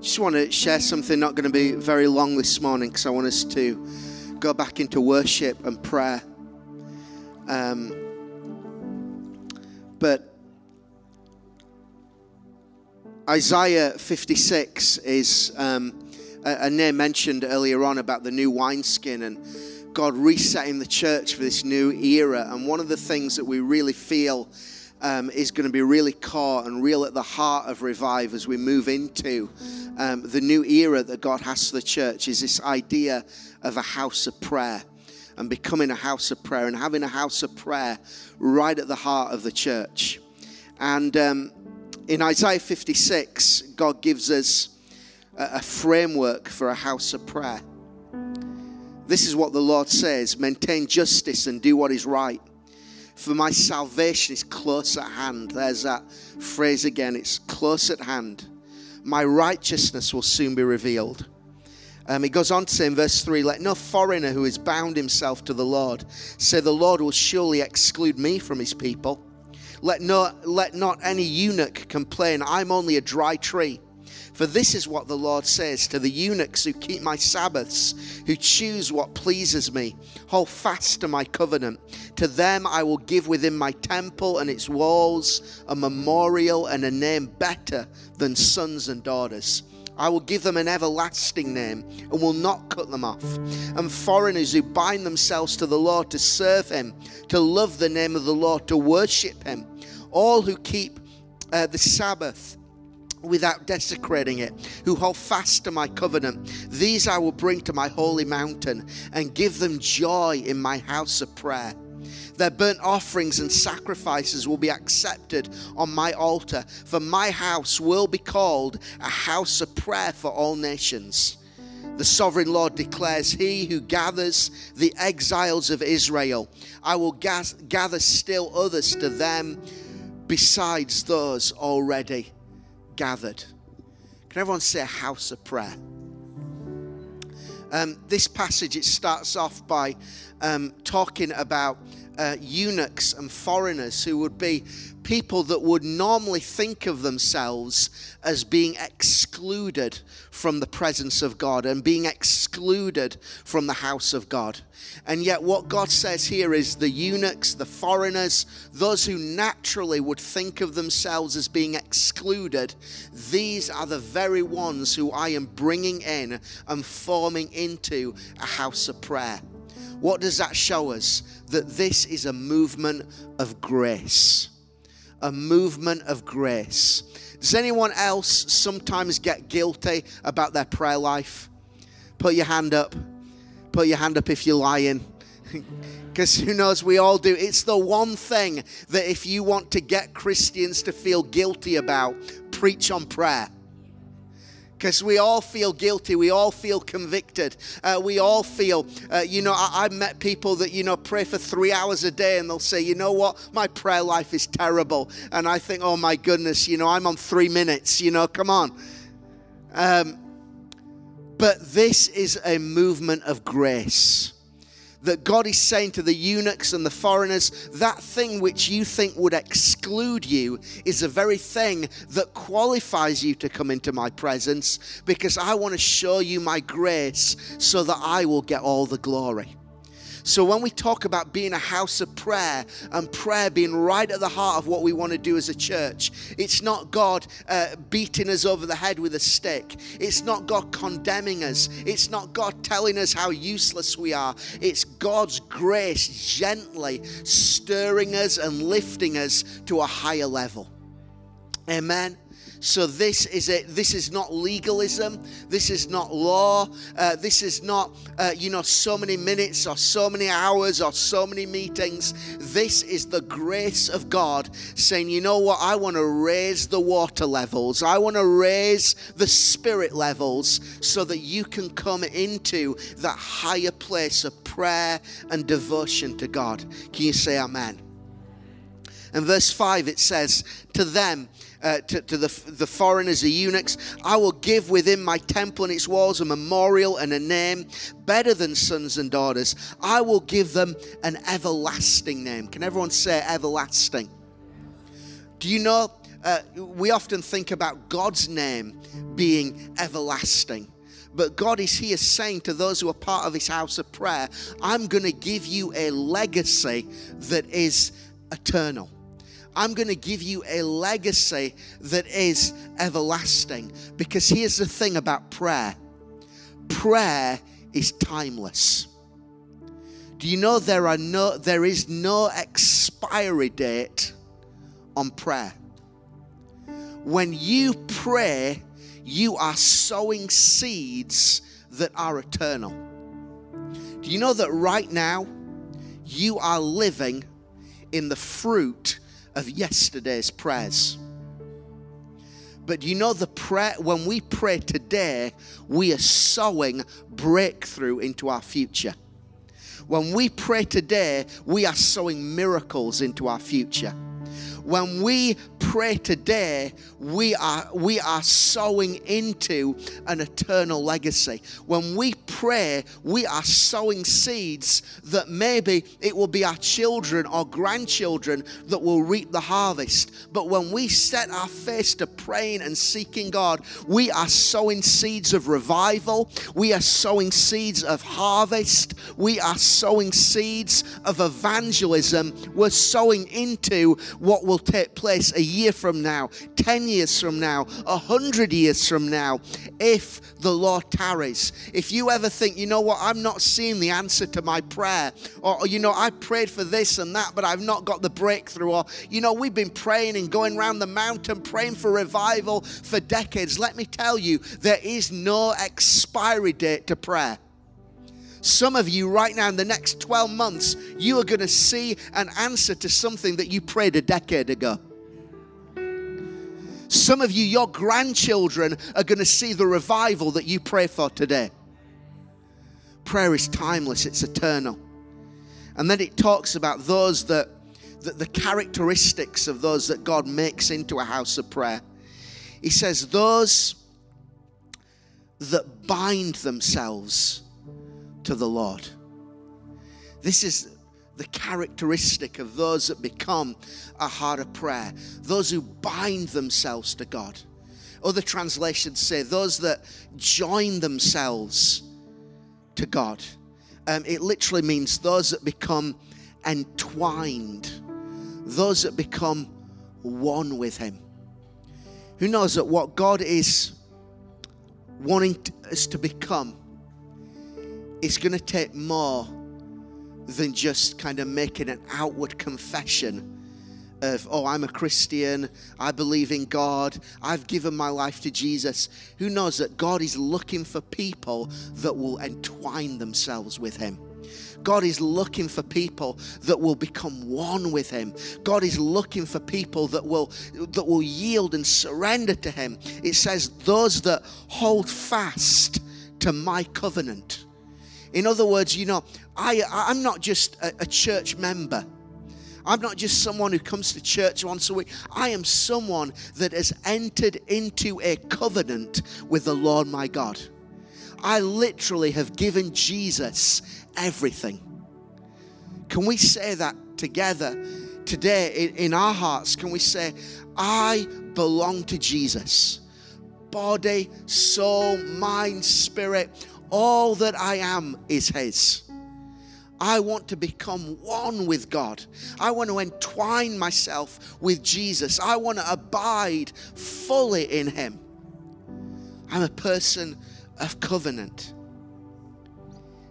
just want to share something not going to be very long this morning because I want us to go back into worship and prayer. Um, but Isaiah 56 is um, a, a name mentioned earlier on about the new wineskin and God resetting the church for this new era. And one of the things that we really feel um, is going to be really core and real at the heart of revive as we move into um, the new era that God has for the church is this idea of a house of prayer and becoming a house of prayer and having a house of prayer right at the heart of the church. And um, in Isaiah 56, God gives us a, a framework for a house of prayer. This is what the Lord says maintain justice and do what is right. For my salvation is close at hand. There's that phrase again. It's close at hand. My righteousness will soon be revealed. Um, he goes on to say in verse 3 Let no foreigner who has bound himself to the Lord say, The Lord will surely exclude me from his people. Let, no, let not any eunuch complain, I'm only a dry tree. For this is what the Lord says to the eunuchs who keep my Sabbaths, who choose what pleases me, hold fast to my covenant. To them I will give within my temple and its walls a memorial and a name better than sons and daughters. I will give them an everlasting name and will not cut them off. And foreigners who bind themselves to the Lord to serve him, to love the name of the Lord, to worship him, all who keep uh, the Sabbath without desecrating it, who hold fast to my covenant. These I will bring to my holy mountain and give them joy in my house of prayer. Their burnt offerings and sacrifices will be accepted on my altar, for my house will be called a house of prayer for all nations. The sovereign Lord declares, He who gathers the exiles of Israel, I will gather still others to them besides those already gathered. Can everyone say a house of prayer? Um, this passage it starts off by um, talking about uh, eunuchs and foreigners who would be people that would normally think of themselves as being excluded from the presence of God and being excluded from the house of God. And yet, what God says here is the eunuchs, the foreigners, those who naturally would think of themselves as being excluded, these are the very ones who I am bringing in and forming into a house of prayer. What does that show us? That this is a movement of grace. A movement of grace. Does anyone else sometimes get guilty about their prayer life? Put your hand up. Put your hand up if you're lying. Because who knows, we all do. It's the one thing that if you want to get Christians to feel guilty about, preach on prayer because we all feel guilty. We all feel convicted. Uh, we all feel, uh, you know, I, have met people that, you know, pray for three hours a day and they'll say, you know what, my prayer life is terrible. And I think, oh my goodness, you know, I'm on three minutes, you know, come on. Um, but this is a movement of grace that God is saying to the eunuchs and the foreigners, that thing which you think would exclude you is the very thing that qualifies you to come into my presence because I want to show you my grace so that I will get all the glory. So, when we talk about being a house of prayer and prayer being right at the heart of what we want to do as a church, it's not God uh, beating us over the head with a stick. It's not God condemning us. It's not God telling us how useless we are. It's God's grace gently stirring us and lifting us to a higher level. Amen. So this is it. This is not legalism. This is not law. Uh, this is not, uh, you know, so many minutes or so many hours or so many meetings. This is the grace of God saying, you know what? I want to raise the water levels. I want to raise the spirit levels so that you can come into that higher place of prayer and devotion to God. Can you say amen? And verse 5 it says, To them, uh, to, to the, the foreigners, the eunuchs. I will give within my temple and its walls a memorial and a name better than sons and daughters. I will give them an everlasting name. Can everyone say everlasting? Do you know uh, we often think about God's name being everlasting. But God is here saying to those who are part of His house of prayer, I'm going to give you a legacy that is eternal. I'm going to give you a legacy that is everlasting. Because here's the thing about prayer prayer is timeless. Do you know there are no there is no expiry date on prayer? When you pray, you are sowing seeds that are eternal. Do you know that right now you are living in the fruit of yesterday's prayers? But you know the prayer when we pray today, we are sowing breakthrough into our future. When we pray today, we are sowing miracles into our future when we pray today, we are we are sowing into an eternal legacy. When we pray, we are sowing seeds that maybe it will be our children or grandchildren that will reap the harvest. But when we set our face to praying and seeking God, we are sowing seeds of revival. We are sowing seeds of harvest. We are sowing seeds of evangelism. We're sowing into what will take place a year from now, 10 years from now, 100 years from now, if the Lord tarries. If you ever think, you know what, I'm not seeing the answer to my prayer, or, oh, you know, I prayed for this and that, but I've not got the breakthrough, or, you know, we've been praying and going around the mountain praying for revival for decades. Let me tell you, there is no expiry date to prayer. Some of you, right now, in the next 12 months, you are going to see an answer to something that you prayed a decade ago. Some of you, your grandchildren, are going to see the revival that you pray for today. Prayer is timeless, it's eternal. And then it talks about those that, that the characteristics of those that God makes into a house of prayer. He says, Those that bind themselves to the Lord. This is the characteristic of those that become a heart of prayer, those who bind themselves to God. Other translations say those that join themselves to God. Um, it literally means those that become entwined, those that become one with Him. Who knows that what God is wanting us to become is going to take more than just kind of making an outward confession of, oh, I'm a Christian, I believe in God, I've given my life to Jesus. Who knows that God is looking for people that will entwine themselves with Him? God is looking for people that will become one with him. God is looking for people that will that will yield and surrender to him. It says those that hold fast to my covenant. In other words, you know, I, I'm not just a, a church member. I'm not just someone who comes to church once a week. I am someone that has entered into a covenant with the Lord my God. I literally have given Jesus everything. Can we say that together today in, our hearts? Can we say, I belong to Jesus? Body, soul, mind, spirit all that I am is His. I want to become one with God. I want to entwine myself with Jesus. I want to abide fully in Him. I'm a person of covenant.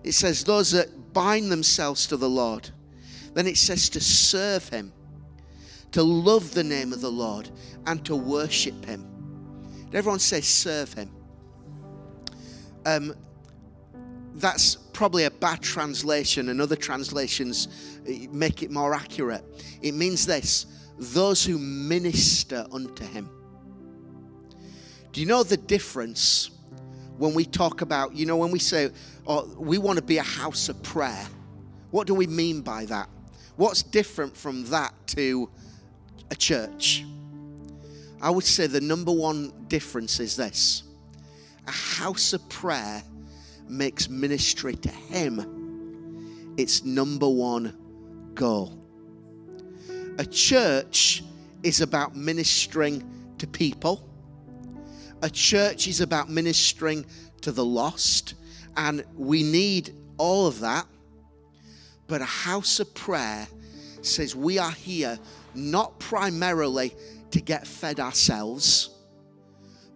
It says, those that bind themselves to the Lord. Then it says to serve Him, to love the name of the Lord, and to worship Him. everyone says, serve Him? Um, that's probably a bad translation, and other translations eh, make it more accurate. It means this those who minister unto him. Do you know the difference when we talk about, you know, when we say, oh, we want to be a house of prayer? What do we mean by that? What's different from that to a church? I would say the number one difference is this a house of prayer makes ministry to Him its number one goal. A church is about ministering to people. A church is about ministering to the lost, and we need all of that. But a house of prayer says we are here not primarily to get fed ourselves,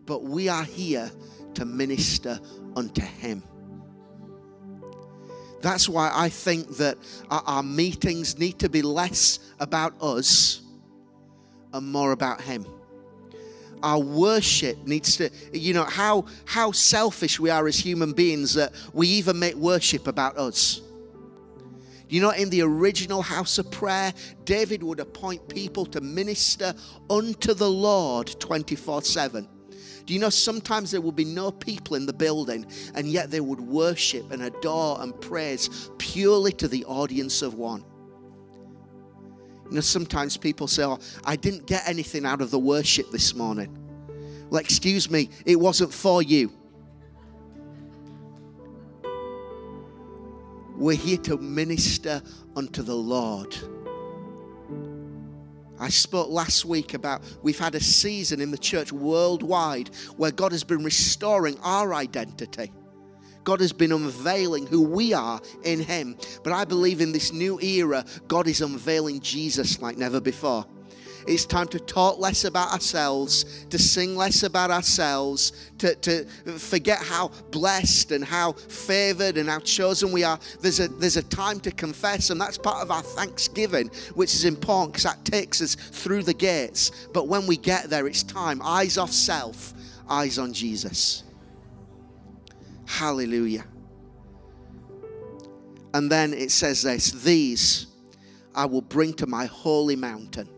but we are here to minister unto Him. That's why I think that our, meetings need to be less about us and more about Him. Our worship needs to, you know, how, how selfish we are as human beings that we even make worship about us. You know, in the original house of prayer, David would appoint people to minister unto the Lord 24 7. Do you know sometimes there will be no people in the building and yet they would worship and adore and praise purely to the audience of one? You know, sometimes people say, Oh, I didn't get anything out of the worship this morning. Well, excuse me, it wasn't for you. We're here to minister unto the Lord. I spoke last week about we've had a season in the church worldwide where God has been restoring our identity. God has been unveiling who we are in Him. But I believe in this new era, God is unveiling Jesus like never before. It's time to talk less about ourselves, to sing less about ourselves, to, to forget how blessed and how favored and how chosen we are. There's a, there's a time to confess, and that's part of our thanksgiving, which is important because that takes us through the gates. But when we get there, it's time eyes off self, eyes on Jesus. Hallelujah. And then it says this These I will bring to my holy mountain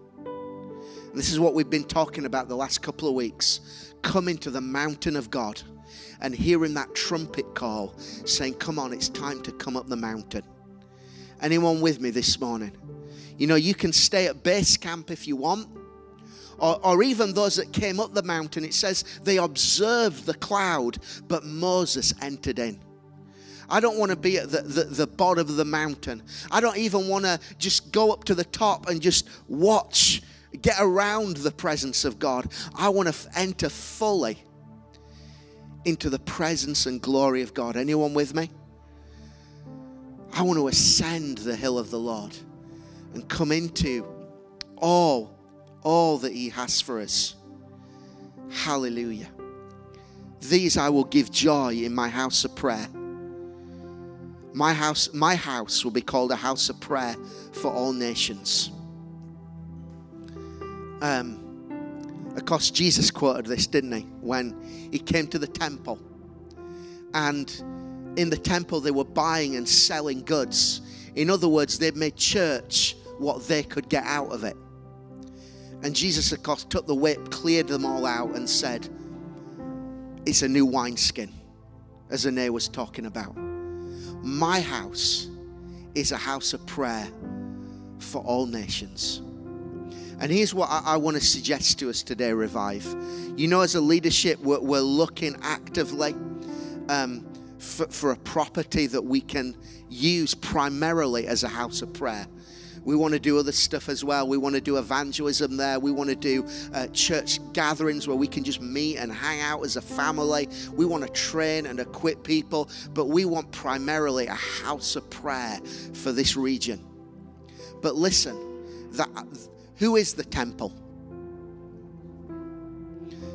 this is what we've been talking about the last couple of weeks. Coming to the mountain of God and hearing that trumpet call saying, Come on, it's time to come up the mountain. Anyone with me this morning? You know, you can stay at base camp if you want. Or, or, even those that came up the mountain, it says they observed the cloud, but Moses entered in. I don't want to be at the, the, the bottom of the mountain. I don't even want to just go up to the top and just watch get around the presence of God. I want to enter fully into the presence and glory of God. Anyone with me? I want to ascend the hill of the Lord and come into all, all that He has for us. Hallelujah. These I will give joy in my house of prayer. My house, my house will be called a house of prayer for all nations. Um, of course, Jesus quoted this, didn't he? When he came to the temple. And in the temple, they were buying and selling goods. In other words, they made church what they could get out of it. And Jesus, of course, took the whip, cleared them all out, and said, It's a new wineskin, as Ane was talking about. My house is a house of prayer for all nations. And here's what I, I want to suggest to us today, Revive. You know, as a leadership, we're, we're looking actively um, for, for a property that we can use primarily as a house of prayer. We want to do other stuff as well. We want to do evangelism there. We want to do uh, church gatherings where we can just meet and hang out as a family. We want to train and equip people, but we want primarily a house of prayer for this region. But listen, that who is the temple?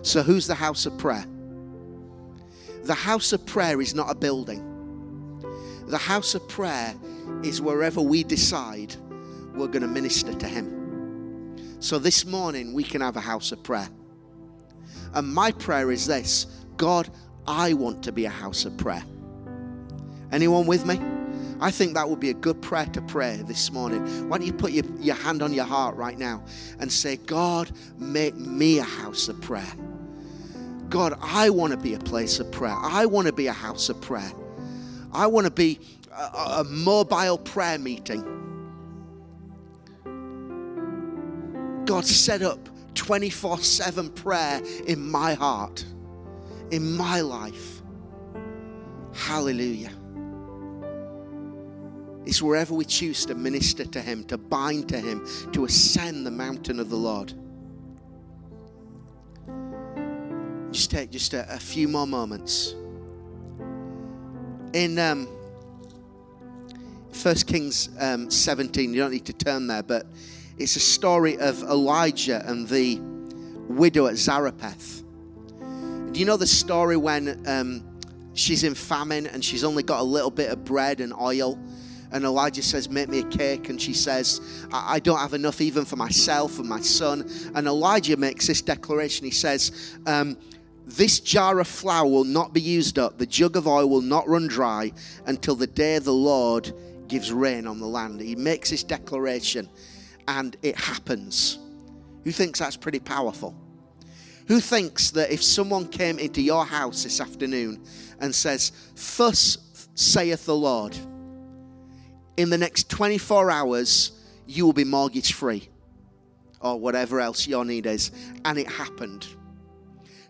So, who's the house of prayer? The house of prayer is not a building. The house of prayer is wherever we decide we're going to minister to Him. So, this morning we can have a house of prayer. And my prayer is this God, I want to be a house of prayer. Anyone with me? I think that would be a good prayer to pray this morning. Why don't you put your, your hand on your heart right now and say, God, make me a house of prayer. God, I want to be a place of prayer. I want to be a house of prayer. I want to be a, a mobile prayer meeting. God, set up 24 7 prayer in my heart, in my life. Hallelujah. It's wherever we choose to minister to Him, to bind to Him, to ascend the mountain of the Lord. Just take just a, a few more moments. In um, 1 Kings um, 17, you don't need to turn there, but it's a story of Elijah and the widow at Zarephath. Do you know the story when um, she's in famine and she's only got a little bit of bread and oil? And Elijah says, Make me a cake. And she says, I, I don't have enough even for myself and my son. And Elijah makes this declaration. He says, um, this jar of flour will not be used up, the jug of oil will not run dry until the day the Lord gives rain on the land. He makes this declaration and it happens. Who thinks that's pretty powerful? Who thinks that if someone came into your house this afternoon and says, Thus saith the Lord, in the next 24 hours, you will be mortgage free, or whatever else your need is, and it happened.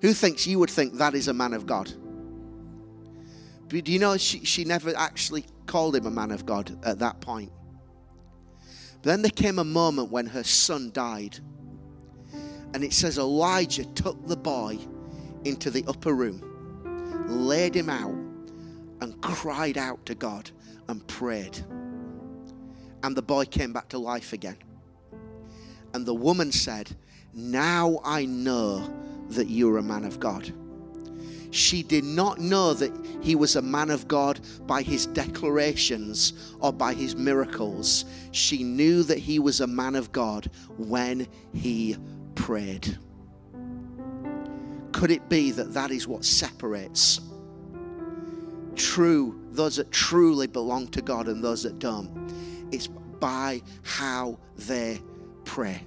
Who thinks you would think that is a man of God? But do you know she, she never actually called him a man of God at that point? But then there came a moment when her son died. And it says Elijah took the boy into the upper room, laid him out, and cried out to God and prayed. And the boy came back to life again. And the woman said, Now I know that you're a man of God. She did not know that he was a man of God by his declarations or by his miracles. She knew that he was a man of God when he prayed. Could it be that that is what separates true, those that truly belong to God and those that don't? It's by how they pray.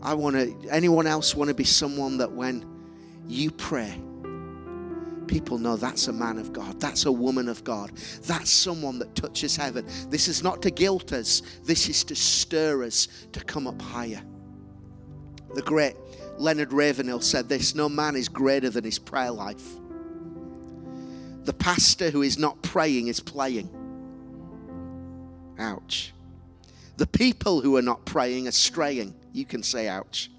I want to, anyone else want to be someone that when you pray, people know that's a man of God, that's a woman of God, that's someone that touches heaven. This is not to guilt us, this is to stir us to come up higher. The great Leonard Ravenhill said this no man is greater than his prayer life. The pastor who is not praying is playing. Ouch. The people who are not praying are straying. You can say, ouch.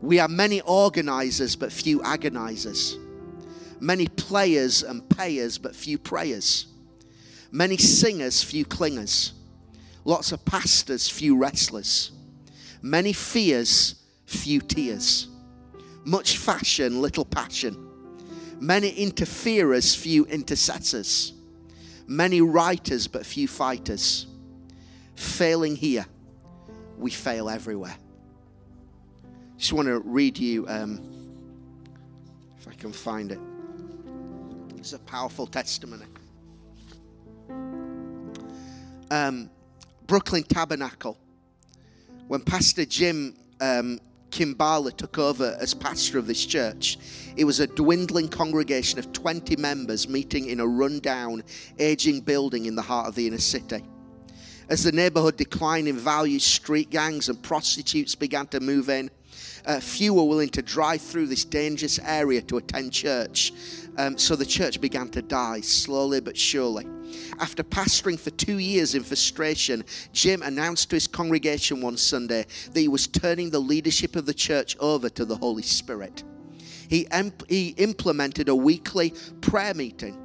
We are many organizers, but few agonizers. Many players and payers, but few prayers. Many singers, few clingers. Lots of pastors, few wrestlers. Many fears, few tears. Much fashion, little passion. Many interferers, few intercessors. Many writers, but few fighters. Failing here we fail everywhere. Just want to read you, um, if I can find it. It's a powerful testimony. Um, Brooklyn Tabernacle. When Pastor Jim um, Cymbala took over as pastor of this church, it was a dwindling congregation of 20 members meeting in a rundown, aging building in the heart of the inner city. As the neighborhood declined in value, street gangs and prostitutes began to move in. Uh, few were willing to drive through this dangerous area to attend church. Um, so the church began to die slowly but surely. After pastoring for two years in frustration, Jim announced to his congregation one Sunday that he was turning the leadership of the church over to the Holy Spirit. He, he implemented a weekly prayer meeting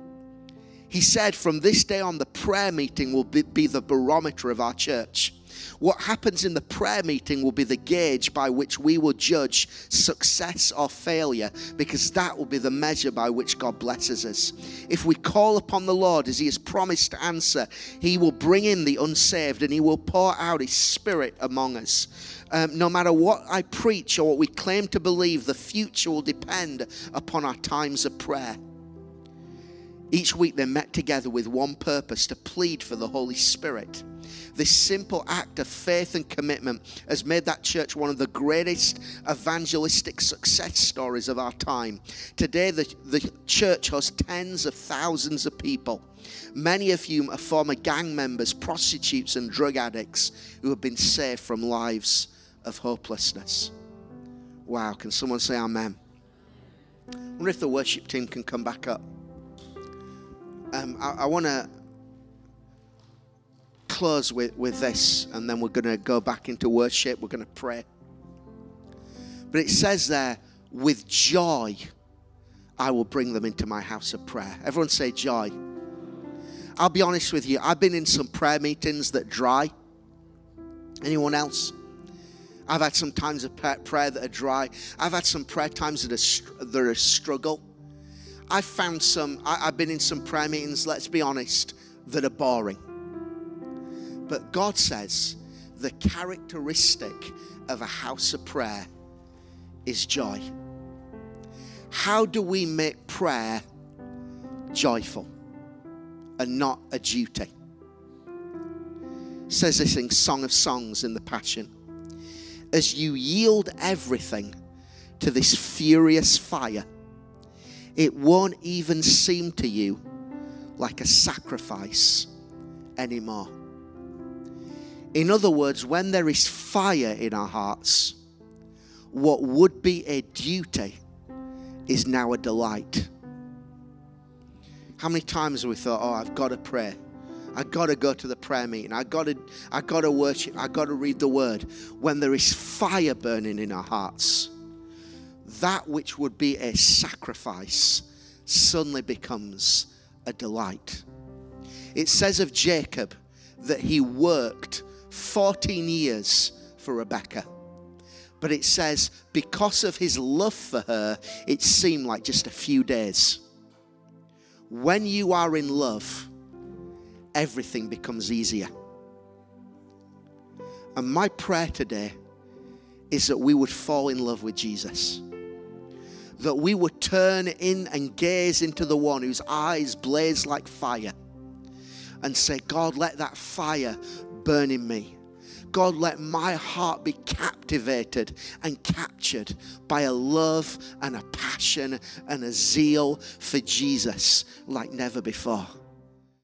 he said, from this day on, the prayer meeting will be, be, the barometer of our church. What happens in the prayer meeting will be the gauge by which we will judge success or failure, because that will be the measure by which God blesses us. If we call upon the Lord as He has promised to answer, He will bring in the unsaved and He will pour out His Spirit among us. Um, no matter what I preach or what we claim to believe, the future will depend upon our times of prayer. Each week they met together with one purpose to plead for the Holy Spirit. This simple act of faith and commitment has made that church one of the greatest evangelistic success stories of our time. Today, the, the church hosts tens of thousands of people, many of whom are former gang members, prostitutes, and drug addicts who have been saved from lives of hopelessness. Wow, can someone say amen? I wonder if the worship team can come back up um, I, I want to close with, with this, and then we're going to go back into worship. We're going to pray. But it says there, with joy, I will bring them into my house of prayer. Everyone say joy. I'll be honest with you, I've been in some prayer meetings that dry. Anyone else? I've had some times of prayer that are dry. I've had some prayer times that are, that are struggle. I've found some, I, have been in some prayer meetings, let's be honest, that are boring. But God says the characteristic of a house of prayer is joy. How do we make prayer joyful and not a duty? Says this in Song of Songs in the Passion. As you yield everything to this furious fire, it won't even seem to you like a sacrifice anymore. In other words, when there is fire in our hearts, what would be a duty is now a delight. How many times have we thought, oh, I've got to pray. I've got to go to the prayer meeting. I've got to, I've got to worship. I've got to read the word. When there is fire burning in our hearts, that which would be a sacrifice suddenly becomes a delight. It says of Jacob that he worked 14 years for Rebecca. But it says, because of his love for her, it seemed like just a few days. When you are in love, everything becomes easier. And my prayer today is that we would fall in love with Jesus. That we would turn in and gaze into the one whose eyes blaze like fire and say, God, let that fire burn in me. God, let my heart be captivated and captured by a love and a passion and a zeal for Jesus like never before.